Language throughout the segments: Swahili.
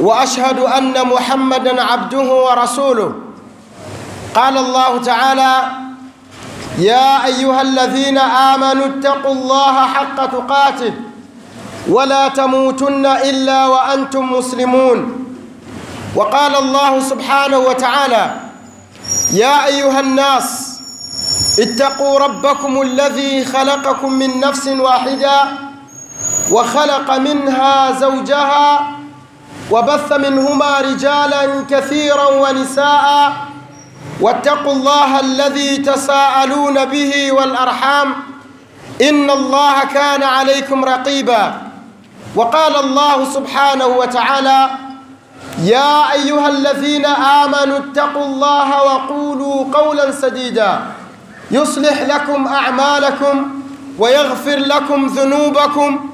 وأشهد أن محمدا عبده ورسوله. قال الله تعالى يا أيها الذين آمنوا اتقوا الله حق تقاته ولا تموتن إلا وأنتم مسلمون. وقال الله سبحانه وتعالى يا أيها الناس اتقوا ربكم الذي خلقكم من نفس واحدة وخلق منها زوجها وبث منهما رجالا كثيرا ونساء واتقوا الله الذي تساءلون به والأرحام إن الله كان عليكم رقيبا وقال الله سبحانه وتعالى يا أيها الذين آمنوا اتقوا الله وقولوا قولا سديدا يصلح لكم أعمالكم ويغفر لكم ذنوبكم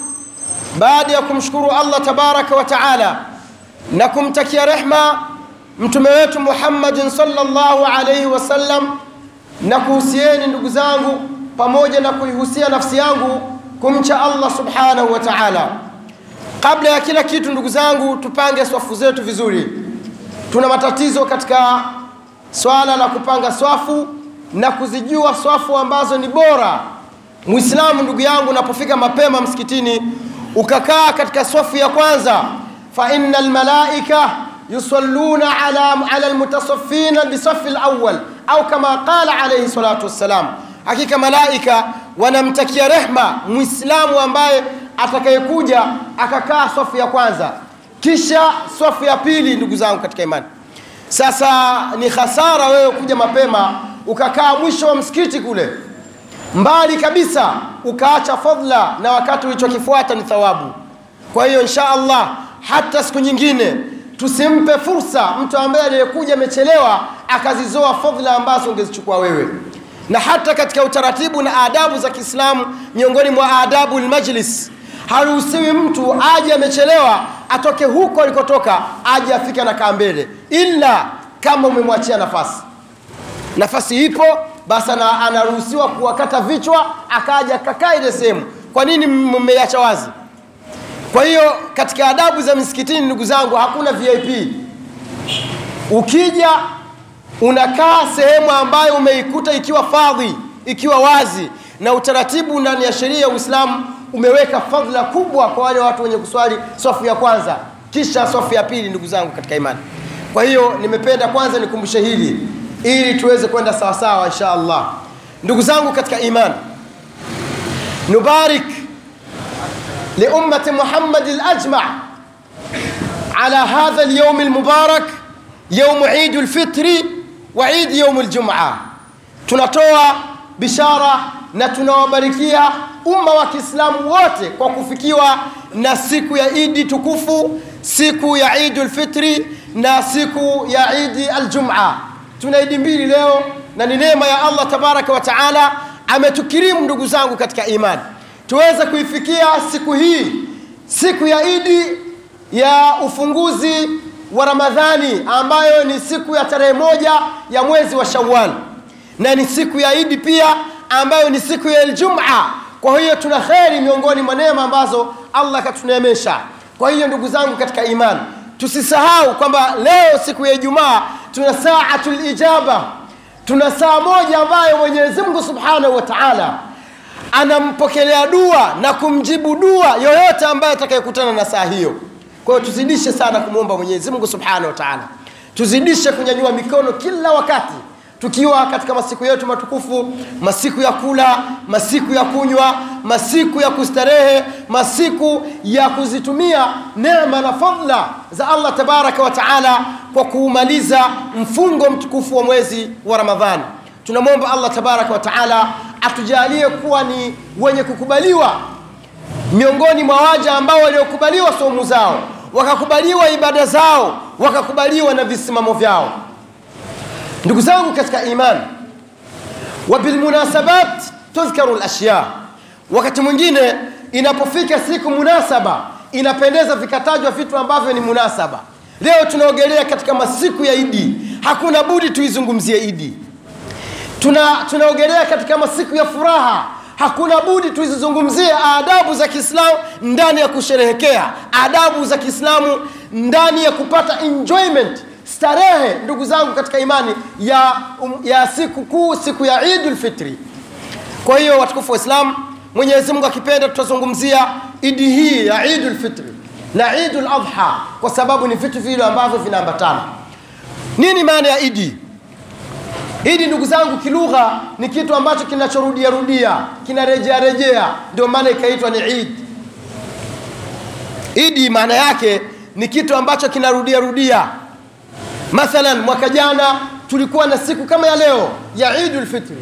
baada ya kumshukuru Allah tabaraka wa taala na kumtakia rehma mtume wetu Muhammadin sallallahu alaihi wasallam, na kuhusieni ndugu zangu, pamoja na kuihusia nafsi yangu kumcha Allah subhanahu wa taala. Kabla ya kila kitu, ndugu zangu, tupange swafu zetu vizuri. Tuna matatizo katika swala la kupanga swafu na kuzijua swafu ambazo ni bora. Muislamu ndugu yangu, unapofika mapema msikitini ukakaa katika safu ya kwanza. Fa inna almalaika yusalluna ala, ala almutasaffina bisafi alawwal. Au kama qala alayhi salatu wassalam, hakika malaika wanamtakia rehma muislamu ambaye atakayekuja akakaa swafu ya kwanza. Kisha safu ya pili. Ndugu zangu katika imani, sasa ni hasara wewe kuja mapema ukakaa mwisho wa msikiti kule mbali kabisa ukaacha fadhila na wakati ulichokifuata ni thawabu. Kwa hiyo insha Allah, hata siku nyingine tusimpe fursa mtu ambaye aliyekuja amechelewa akazizoa fadhila ambazo ungezichukua wewe. Na hata katika utaratibu na adabu za Kiislamu, miongoni mwa adabu lmajlis, haruhusiwi mtu aje amechelewa atoke huko alikotoka aje afike na kaa mbele, ila kama umemwachia nafasi. Nafasi ipo basi anaruhusiwa kuwakata vichwa akaja akakaa ile sehemu. Kwa nini mmeiacha wazi? Kwa hiyo katika adabu za misikitini, ndugu zangu, hakuna VIP. Ukija unakaa sehemu ambayo umeikuta ikiwa fadhi, ikiwa wazi, na utaratibu ndani ya sheria ya Uislamu umeweka fadhila kubwa kwa wale watu wenye kuswali swafu ya kwanza kisha swafu ya pili. Ndugu zangu katika imani, kwa hiyo nimependa kwanza nikumbushe hili ili tuweze kwenda sawasawa insha Allah. Ndugu zangu katika iman, nubarik liummati muhammadi lajma ala hadha alyawm lmubarak yaumu Eid lfitri wa idi yawm aljum'a. Tunatoa bishara na tunawabarikia umma wa Kiislamu wote kwa kufikiwa na siku ya Idi tukufu, siku ya Eid lfitri na siku ya idi aljum'a. Tuna idi mbili leo na ni neema ya Allah tabaraka wa taala ametukirimu ndugu zangu katika imani, tuweze kuifikia siku hii, siku ya idi ya ufunguzi wa Ramadhani, ambayo ni siku ya tarehe moja ya mwezi wa shawal na ni siku ya idi pia ambayo ni siku ya ljuma Kwa hiyo tuna kheri miongoni mwa neema ambazo Allah katuneemesha. Kwa hiyo ndugu zangu katika imani, tusisahau kwamba leo siku ya Ijumaa tuna saatul ijaba, tuna saa moja ambayo Mwenyezi Mungu Subhanahu wa Ta'ala anampokelea dua na kumjibu dua yoyote ambaye atakayekutana na saa hiyo. Kwa hiyo tuzidishe sana kumwomba Mwenyezi Mungu Subhanahu wa Ta'ala. tuzidishe kunyanyua mikono kila wakati tukiwa katika masiku yetu matukufu masiku ya kula masiku ya kunywa masiku ya kustarehe masiku ya kuzitumia neema na fadla za allah tabaraka wa taala kwa kuumaliza mfungo mtukufu wa mwezi wa ramadhani. Tunamwomba allah tabaraka wa taala atujalie kuwa ni wenye kukubaliwa miongoni mwa waja ambao waliokubaliwa somu zao wakakubaliwa ibada zao wakakubaliwa na visimamo vyao ndugu zangu katika iman wa bilmunasabat tudhkaru lashya wakati mwingine inapofika siku munasaba inapendeza vikatajwa vitu ambavyo ni munasaba. Leo tunaogelea katika masiku ya idi hakuna budi tuizungumzie idi. Tuna tunaogelea katika masiku ya furaha hakuna budi tuzizungumzie adabu za kiislamu ndani ya kusherehekea adabu za kiislamu ndani ya kupata enjoyment starehe ndugu zangu katika imani ya, um, ya siku kuu siku ya idul fitri. Kwa hiyo watukufu wa islam mwenyezi mungu akipenda tutazungumzia idi hii ya idul fitri na idul adha kwa sababu ni vitu vile ambavyo vinaambatana. Nini maana ya idi? Idi ndugu zangu kilugha ni kitu ambacho kinachorudia rudia kinarejea rejea ndio maana ikaitwa ni idi idi maana yake ni kitu ambacho kinarudia rudia mathalan mwaka jana tulikuwa na siku kama ya leo ya idul fitri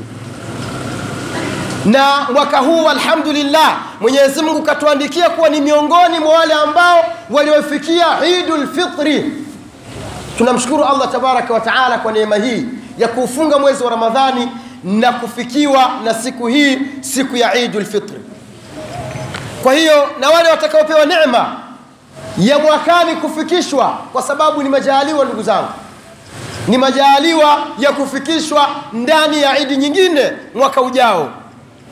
na mwaka huu alhamdulillah mwenyezi mungu katuandikia kuwa ni miongoni mwa wale ambao waliofikia idul fitri tunamshukuru allah tabaraka wa taala kwa neema hii ya kuufunga mwezi wa ramadhani na kufikiwa na siku hii siku ya idul fitri kwa hiyo na wale watakaopewa neema ya mwakani kufikishwa kwa sababu ni majaaliwa ndugu zangu. Ni majaaliwa ya kufikishwa ndani ya idi nyingine mwaka ujao.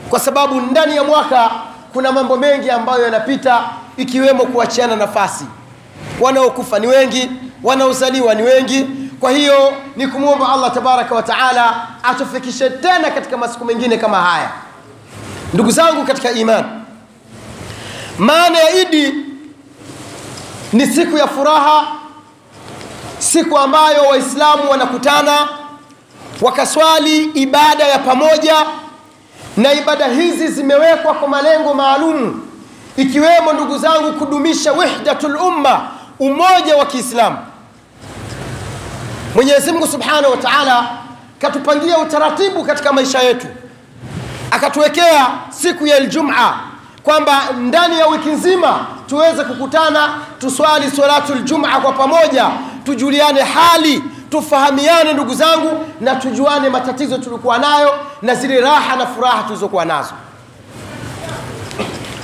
Kwa sababu ndani ya mwaka kuna mambo mengi ambayo yanapita ikiwemo kuachiana nafasi. Wanaokufa ni wengi wanaozaliwa ni wengi. Kwa hiyo ni kumwomba allah tabaraka wa taala atufikishe tena katika masiku mengine kama haya. Ndugu zangu katika iman maana ya idi ni siku ya furaha siku ambayo waislamu wanakutana wakaswali ibada ya pamoja na ibada hizi zimewekwa kwa malengo maalum ikiwemo ndugu zangu kudumisha wahdatul umma umoja wa kiislamu. Mwenyezi mungu subhanahu wa taala katupangia utaratibu katika maisha yetu akatuwekea siku ya ljuma kwamba ndani ya wiki nzima tuweze kukutana tuswali salatu jumaa kwa pamoja tujuliane hali tufahamiane ndugu zangu na tujuane matatizo tulikuwa nayo na zile raha na furaha tulizokuwa nazo.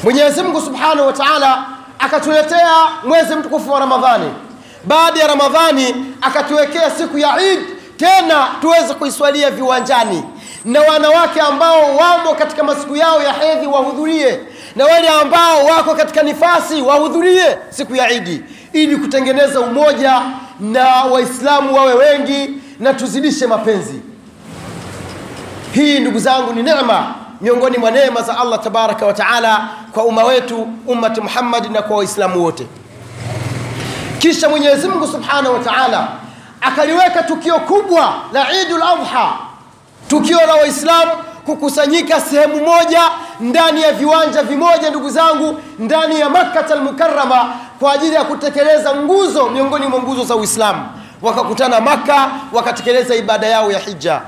Mwenyezi mungu subhanahu wa taala akatuletea mwezi mtukufu wa ramadhani. Baada ya ramadhani akatuwekea siku ya id tena tuweze kuiswalia viwanjani. Na wanawake ambao wamo katika masiku yao ya hedhi wahudhurie na wale ambao wako katika nifasi wahudhurie siku ya idi ili kutengeneza umoja na waislamu wawe wengi na tuzidishe mapenzi. Hii ndugu zangu ni neema miongoni mwa neema za allah tabaraka wa taala kwa umma wetu ummati muhammadi na kwa waislamu wote. Kisha mwenyezi mungu subhanahu wa taala akaliweka tukio kubwa la idul adha tukio la waislamu kukusanyika sehemu moja ndani ya viwanja vimoja ndugu zangu ndani ya makkat almukarama kwa ajili ya kutekeleza nguzo miongoni mwa nguzo za uislamu. Wakakutana maka wakatekeleza ibada yao ya hija.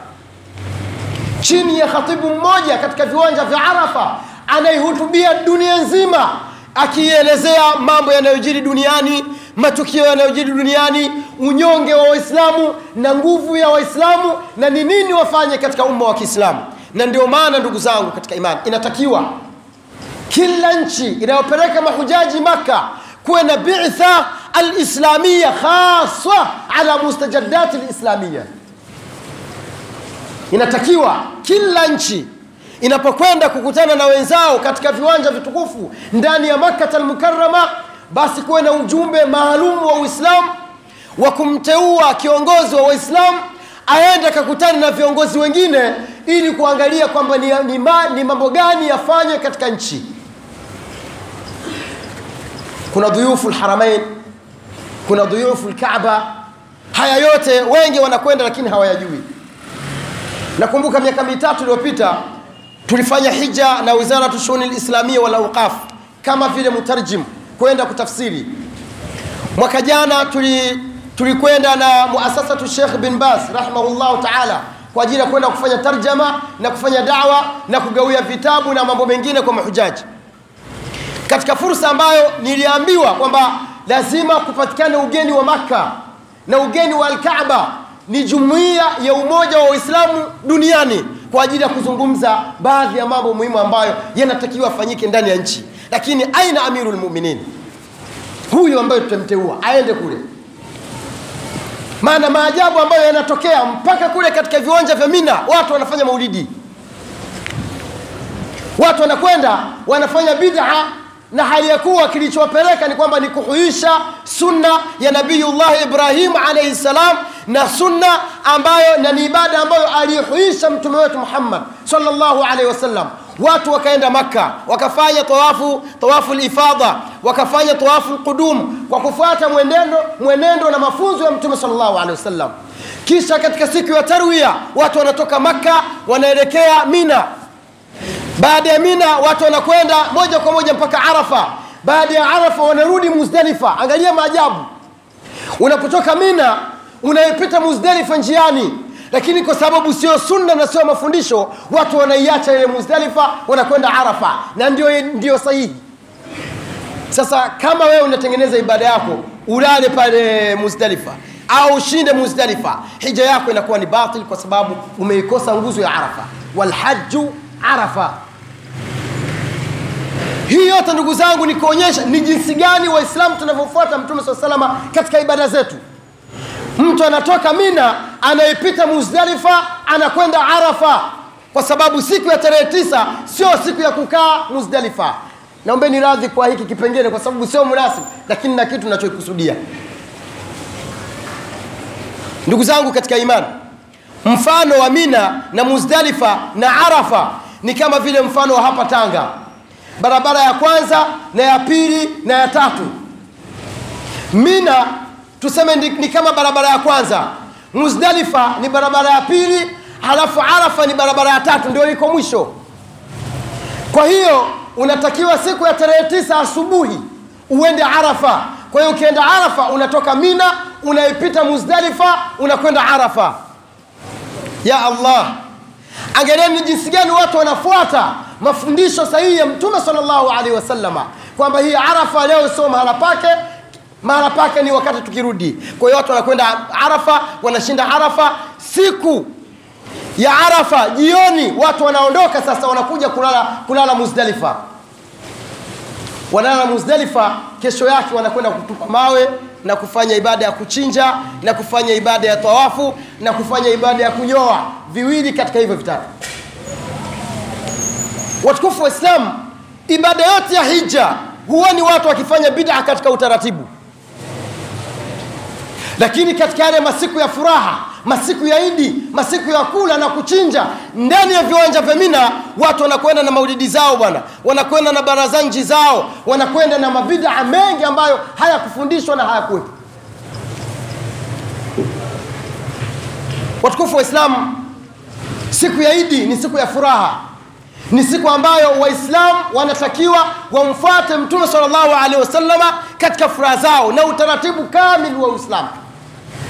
Chini ya khatibu mmoja katika viwanja vya arafa anayehutubia dunia nzima akielezea mambo yanayojiri duniani matukio yanayojiri duniani unyonge wa waislamu na nguvu ya waislamu na ni nini wafanye katika umma wa kiislamu na ndio maana ndugu zangu katika imani inatakiwa kila nchi inayopeleka mahujaji maka kuwe na bitha alislamia haswa ala mustajadati lislamia inatakiwa kila nchi inapokwenda kukutana na wenzao katika viwanja vitukufu ndani ya makat lmukarama basi kuwe na ujumbe maalum wa uislamu wa kumteua kiongozi wa waislamu aende akakutana na viongozi wengine ili kuangalia kwamba ni, ni, ma, ni mambo gani yafanywe katika nchi. Kuna dhuyufu lharamain kuna dhuyufu lkaba haya yote wengi wanakwenda lakini hawayajui. Nakumbuka miaka mitatu iliyopita tulifanya hija na wizaratu shughuni lislamia wal auqaf kama vile mutarjim kwenda kutafsiri. Mwaka jana tuli tulikwenda na muasasatu Sheikh bin bas rahimahullahu taala kwa ajili ya kwenda kufanya tarjama na kufanya dawa na kugawia vitabu na mambo mengine kwa mahujaji katika fursa ambayo niliambiwa kwamba lazima kupatikane ugeni wa Makka na ugeni wa Alkaaba ni jumuiya ya umoja wa Waislamu duniani kwa ajili ya kuzungumza baadhi ya mambo muhimu ambayo yanatakiwa afanyike ndani ya nchi. Lakini aina amirul mu'minin huyu ambaye tutamteua aende kule? Maana maajabu ambayo yanatokea mpaka kule katika viwanja vya Mina, watu wanafanya maulidi, watu wanakwenda wanafanya bid'a na hali ya kuwa kilichowapeleka ni kwamba ni kuhuisha sunna ya nabiyullah ibrahim alaihi salam na sunna ambayo na ni ibada ambayo alihuisha mtume wetu muhammad sallallahu alaihi wasallam watu wakaenda makka wakafanya tawafu tawafu lifadha wakafanya tawafu lqudum kwa kufuata mwenendo, mwenendo na mafunzo ya mtume sallallahu alaihi wasallam. Kisha katika siku ya tarwia watu wanatoka makka wanaelekea mina. Baada ya mina watu wanakwenda moja kwa moja mpaka arafa. Baada ya arafa wanarudi muzdalifa. Angalia maajabu. Unapotoka mina unaipita muzdalifa njiani lakini kwa sababu sio sunna na sio mafundisho watu wanaiacha ile muzdalifa wanakwenda arafa. Na ndio, ndio sahihi. Sasa kama wewe unatengeneza ibada yako ulale pale muzdalifa au ushinde muzdalifa hija yako inakuwa ni batil kwa sababu umeikosa nguzo ya arafa. Walhaju arafa. Hii yote ndugu zangu ni kuonyesha ni jinsi gani waislamu tunavyofuata mtume saa salama katika ibada zetu mtu anatoka mina anaipita muzdalifa anakwenda arafa. Kwa sababu siku ya tarehe tisa sio siku ya kukaa muzdalifa. Naombeni radhi kwa hiki kipengele kwa sababu sio munasibu lakini na kitu nachokusudia. Ndugu zangu katika imani mfano wa mina na muzdalifa na arafa ni kama vile mfano wa hapa tanga. Barabara ya kwanza na ya pili na ya tatu. Mina tuseme ni, ni kama barabara ya kwanza. Muzdalifa ni barabara ya pili halafu arafa ni barabara ya tatu ndio iko mwisho. Kwa hiyo unatakiwa siku ya tarehe tisa asubuhi uende arafa. Kwa hiyo ukienda arafa unatoka mina unaipita muzdalifa unakwenda arafa. Ya allah angalieni jinsi gani watu wanafuata mafundisho sahihi ya mtume salllahu alaihi wasallama kwamba hii arafa leo sio mahala pake mahala pake ni wakati tukirudi. Kwa hiyo watu wanakwenda arafa wanashinda arafa. Siku ya arafa jioni watu wanaondoka sasa wanakuja kulala, kulala muzdalifa. Wanalala muzdalifa kesho yake wanakwenda kutupa mawe na kufanya ibada ya kuchinja na kufanya ibada ya tawafu na kufanya ibada ya kunyoa. Viwili katika hivyo vitatu. Watukufu wa islam ibada yote ya hija huoni watu wakifanya bid'a katika utaratibu lakini katika yale masiku ya furaha masiku ya idi masiku ya kula na kuchinja ndani ya viwanja vya mina watu wanakwenda na maulidi zao bwana. Wanakwenda na barazanji zao. Wanakwenda na mabidaa mengi ambayo hayakufundishwa na hayakuwepo. Watukufu waislamu siku ya idi ni siku ya furaha. Ni siku ambayo waislamu wanatakiwa wamfuate mtume salllahu alehi wasalama katika furaha zao na utaratibu kamili wa uislamu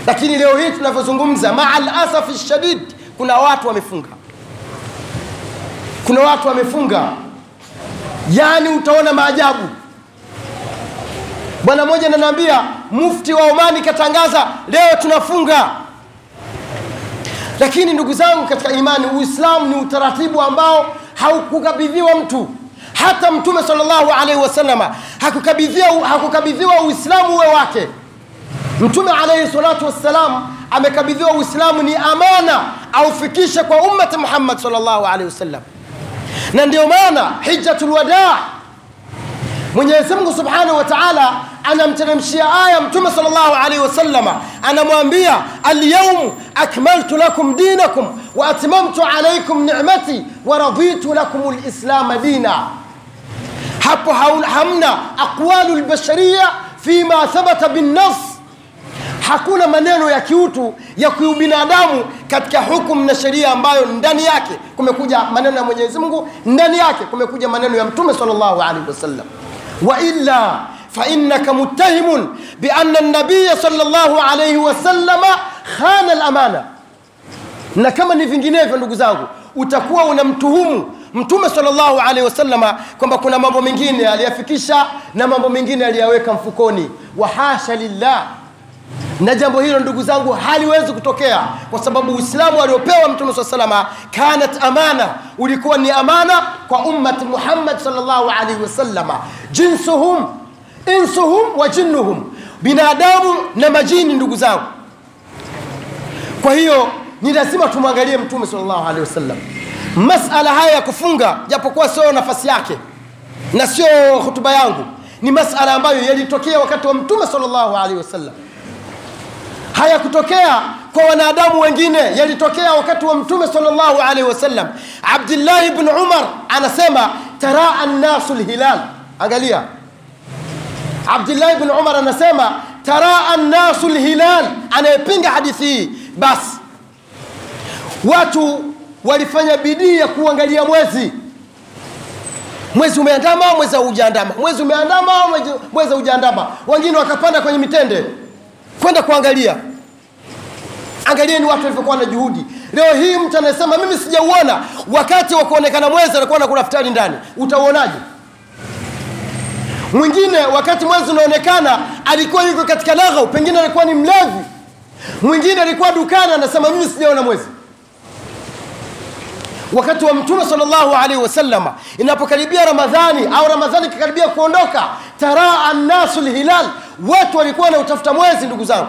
lakini leo hii tunavyozungumza maa lasafi shadid kuna watu wamefunga. Kuna watu wamefunga. Yani utaona maajabu. Bwana mmoja ananiambia mufti wa omani katangaza leo tunafunga. Lakini ndugu zangu katika imani uislamu ni utaratibu ambao haukukabidhiwa mtu. Hata mtume salllahu alaihi wasalama hakukabidhiwa uislamu uwe wake mtume alaihi salatu wassalam amekabidhiwa uislamu ni amana aufikishe kwa ummati muhammad salllahu alaihi wasallam. Na ndio maana hijjatu lwadaa mwenyezi mungu subhanahu wa taala anamteremshia aya mtume salllahu alaihi wasallama anamwambia alyaumu akmaltu lakum dinakum wa atmamtu alaikum nicmati wa raditu lakum lislama dina. Hapo hamna aqwalu lbashariya fima thabata binnas hakuna maneno ya kiutu ya kiubinadamu katika hukumu na sheria ambayo ndani yake kumekuja maneno ya mwenyezi mungu ndani yake kumekuja maneno ya mtume salllahu alaihi wasallam wailla فإنك متهم بأن النبي صلى الله عليه وسلم خان الأمانة na kama ni vinginevyo ndugu zangu utakuwa unamtuhumu mtume salllahu alaihi wasallama kwamba kuna mambo mengine aliyafikisha na mambo mengine aliyaweka mfukoni wa hasha lillah na jambo hilo ndugu zangu haliwezi kutokea kwa sababu uislamu aliopewa mtume saa salama kanat amana ulikuwa ni amana kwa ummati muhammad salllahu alaihi wasalama jinsuhum insuhum wa jinnuhum binadamu na majini ndugu zangu. Kwa hiyo ni lazima tumwangalie mtume salllahu alehi wasallam. Masala haya ya kufunga japokuwa sio nafasi yake na sio hutuba yangu ni masala ambayo yalitokea wakati wa mtume salllahu alehi wasallam hayakutokea kwa wanadamu wengine. Yalitokea wakati wa mtume salllahu alaihi wasallam. Abdillahi bn umar anasema taraa nnasu lhilal angalia. Abdillahi bn umar anasema taraa nnasu lhilal anayepinga hadithi hii. Basi watu walifanya bidii ya kuangalia mwezi. Mwezi umeandama mwezi haujaandama. Mwezi umeandama mwezi- haujaandama. Wengine wakapanda kwenye mitende kwenda kuangalia. Angalieni watu walivyokuwa na juhudi. Leo hii mtu anasema mimi sijauona. Wakati wa kuonekana mwezi anakuwa na kuna ndani. Utauonaje? Mwingine wakati mwezi unaonekana alikuwa yuko katika laghau pengine alikuwa ni mlevi. Mwingine alikuwa dukani anasema mimi sijaona mwezi. Wakati wa mtume salllahu alaihi wasallama inapokaribia ramadhani au ramadhani ikikaribia kuondoka taraa annasu lhilal watu walikuwa wanautafuta mwezi ndugu zangu.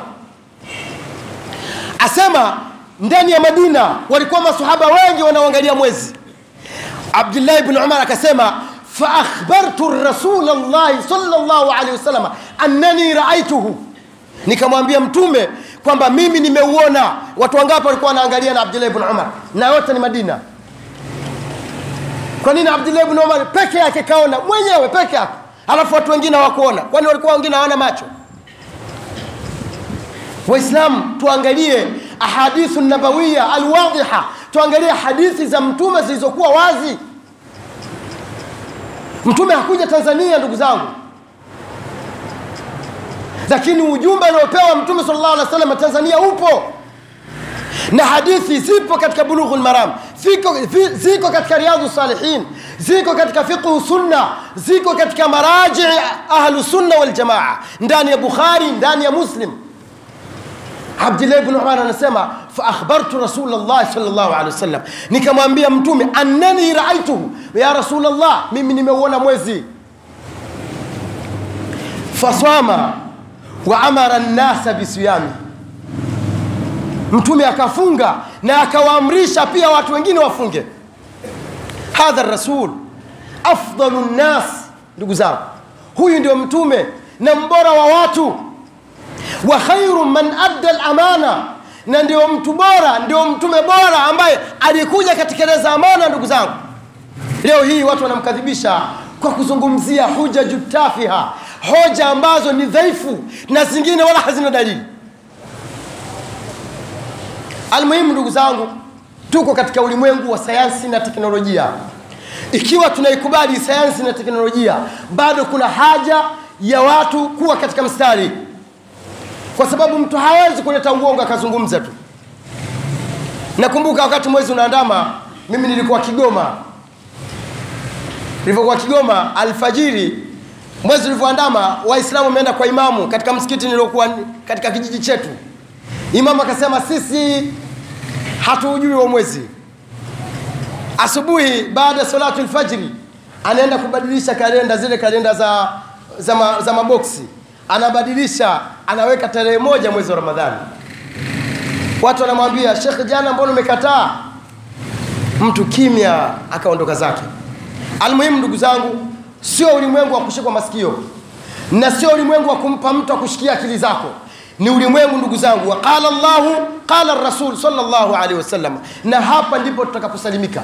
Asema ndani ya madina walikuwa masahaba wengi wanaoangalia mwezi. Abdullahi bni umar akasema faakhbartu rasul llahi salllahu alehi wasalama annani raaituhu nikamwambia mtume kwamba mimi nimeuona. Watu wangapi walikuwa wanaangalia na abdullahi bni umar? Na yote ni madina. Kwa nini abdullahi bni umar peke yake kaona? Mwenyewe peke yake alafu watu wengine hawakuona. Kwani walikuwa wengine hawana macho? Waislamu tuangalie ahadithu nabawiya alwadhiha. Tuangalie hadithi za mtume zilizokuwa wazi. Mtume hakuja tanzania ndugu zangu. Lakini ujumbe aliopewa mtume sal llahu alih wa tanzania upo. Na hadithi zipo katika bulughu lmaram ziko, ziko katika riadhu salihin ziko katika fiqhu sunna ziko katika marajii ahlu sunna waljamaa ndani ya bukhari ndani ya muslim. Abdillahi bnu umar anasema faakhbartu rasulllahi salllah alehi wasallam nikamwambia mtume annani raaituhu ya rasulllah mimi nimeuona mwezi. Fasama wa amara nnasa bisiyami mtume akafunga na akawaamrisha pia watu wengine wafunge hadha rasul afdalu nnas ndugu zangu. Huyu ndio mtume na mbora wa watu. Wa khairu man adda lamana na ndio mtu bora ndio mtume bora ambaye alikuja katekeleza amana ndugu zangu. Leo hii watu wanamkadhibisha kwa kuzungumzia hujaju jutafiha, hoja ambazo ni dhaifu na zingine wala hazina dalili. Almuhimu ndugu zangu tuko katika ulimwengu wa sayansi na teknolojia. Ikiwa tunaikubali sayansi na teknolojia bado kuna haja ya watu kuwa katika mstari. Kwa sababu mtu hawezi kuleta uongo akazungumza tu. Nakumbuka wakati mwezi unaandama mimi nilikuwa kigoma. Nilivyokuwa kigoma alfajiri mwezi ulivyoandama waislamu wameenda kwa imamu katika msikiti niliokuwa katika kijiji chetu. Imamu akasema sisi hatuujui wa mwezi. Asubuhi baada ya salatu lfajiri anaenda kubadilisha kalenda zile kalenda za, za, ma, za maboksi. Anabadilisha anaweka tarehe moja mwezi wa ramadhani. Watu wanamwambia Shekh, jana mbona umekataa? Mtu kimya akaondoka zake. Almuhimu ndugu zangu sio ulimwengu wa kushikwa masikio na sio ulimwengu wa kumpa mtu akushikia akili zako ni ulimwengu ndugu zangu. Wa qala llahu qala rasul salllahu alaihi wasallam. Na hapa ndipo tutakaposalimika